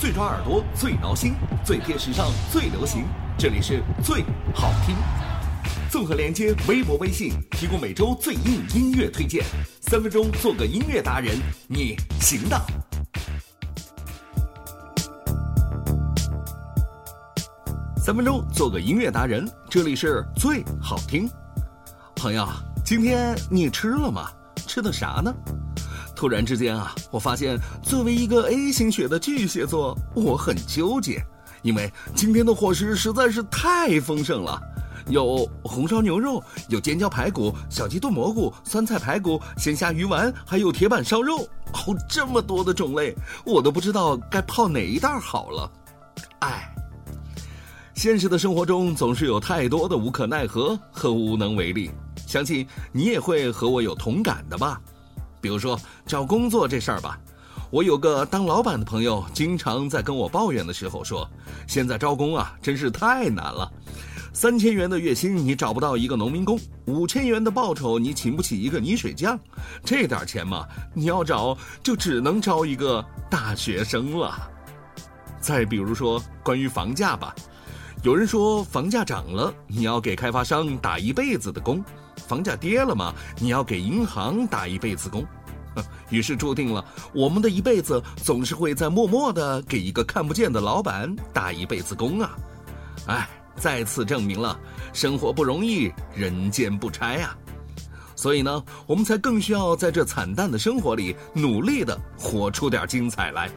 最抓耳朵，最挠心，最贴时尚，最流行。这里是最好听。综合连接微博、微信，提供每周最硬音乐推荐。三分钟做个音乐达人，你行的。三分钟做个音乐达人，这里是最好听。朋友，今天你吃了吗？吃的啥呢？突然之间啊，我发现作为一个 A 型血的巨蟹座，我很纠结，因为今天的伙食实在是太丰盛了，有红烧牛肉，有尖椒排骨、小鸡炖蘑菇、酸菜排骨、鲜虾鱼丸，还有铁板烧肉，哦，这么多的种类，我都不知道该泡哪一袋好了。哎，现实的生活中总是有太多的无可奈何和无能为力，相信你也会和我有同感的吧。比如说找工作这事儿吧，我有个当老板的朋友，经常在跟我抱怨的时候说，现在招工啊真是太难了。三千元的月薪你找不到一个农民工，五千元的报酬你请不起一个泥水匠，这点钱嘛，你要找就只能招一个大学生了。再比如说关于房价吧，有人说房价涨了，你要给开发商打一辈子的工。房价跌了嘛，你要给银行打一辈子工，于是注定了我们的一辈子总是会在默默的给一个看不见的老板打一辈子工啊！哎，再次证明了生活不容易，人间不拆啊！所以呢，我们才更需要在这惨淡的生活里努力的活出点精彩来。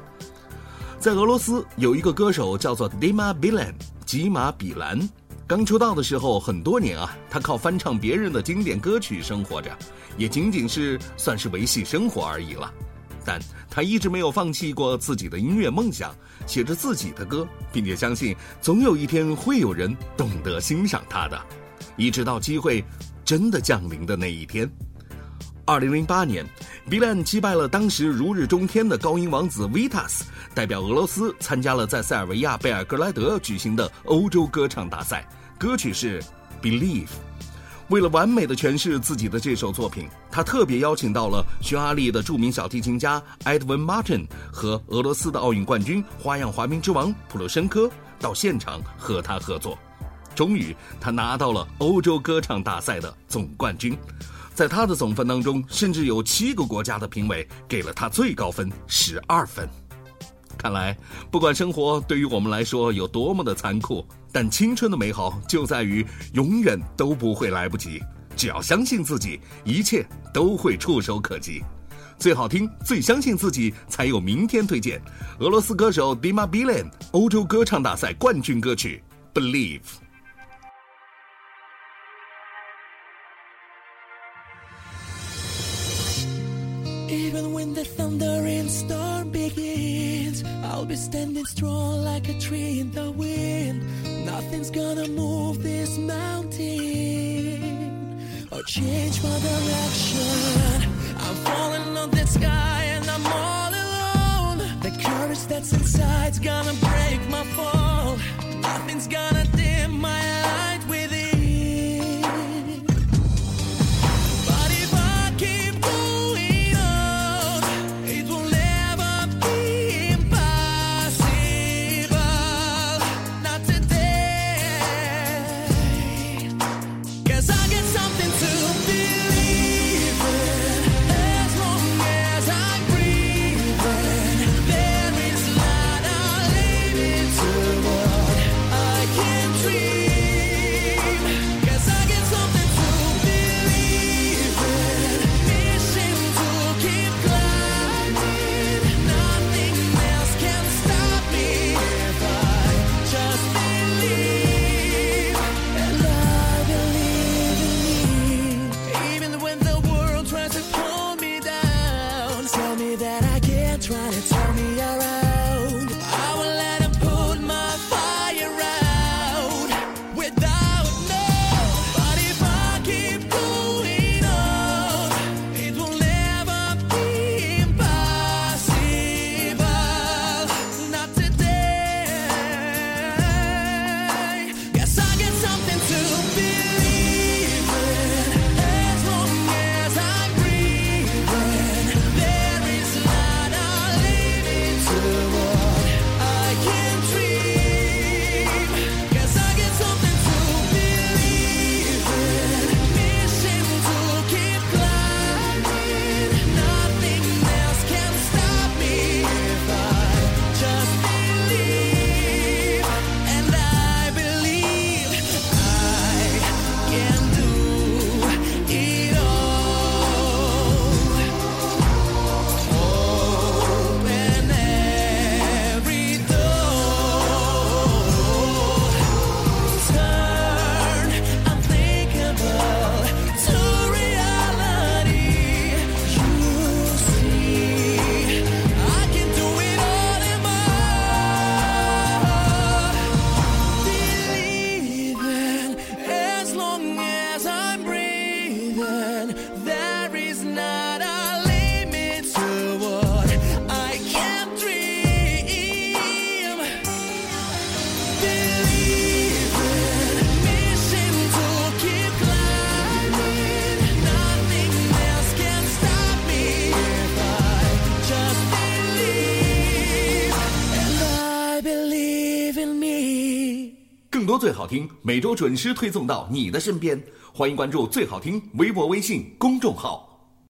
在俄罗斯有一个歌手叫做 Dima Bilan，吉马比兰。刚出道的时候，很多年啊，他靠翻唱别人的经典歌曲生活着，也仅仅是算是维系生活而已了。但他一直没有放弃过自己的音乐梦想，写着自己的歌，并且相信总有一天会有人懂得欣赏他的，一直到机会真的降临的那一天。二零零八年，Bilan 击败了当时如日中天的高音王子 Vitas，代表俄罗斯参加了在塞尔维亚贝尔格莱德举行的欧洲歌唱大赛。歌曲是《Believe》。为了完美的诠释自己的这首作品，他特别邀请到了匈牙利的著名小提琴家 Edwin Martin 和俄罗斯的奥运冠军、花样滑冰之王普罗申科到现场和他合作。终于，他拿到了欧洲歌唱大赛的总冠军。在他的总分当中，甚至有七个国家的评委给了他最高分十二分。看来，不管生活对于我们来说有多么的残酷，但青春的美好就在于永远都不会来不及。只要相信自己，一切都会触手可及。最好听、最相信自己，才有明天。推荐俄罗斯歌手 Dima Bilan 欧洲歌唱大赛冠军歌曲《Believe》。Even when the thunder and storm begins, I'll be standing strong like a tree in the wind. Nothing's gonna move this mountain or change my direction. I'm falling on the sky and I'm all alone. The courage that's inside's gonna break my fall. Nothing's gonna 更多最好听每周准时推送到你的身边。欢迎关注最好听微博微信公众号。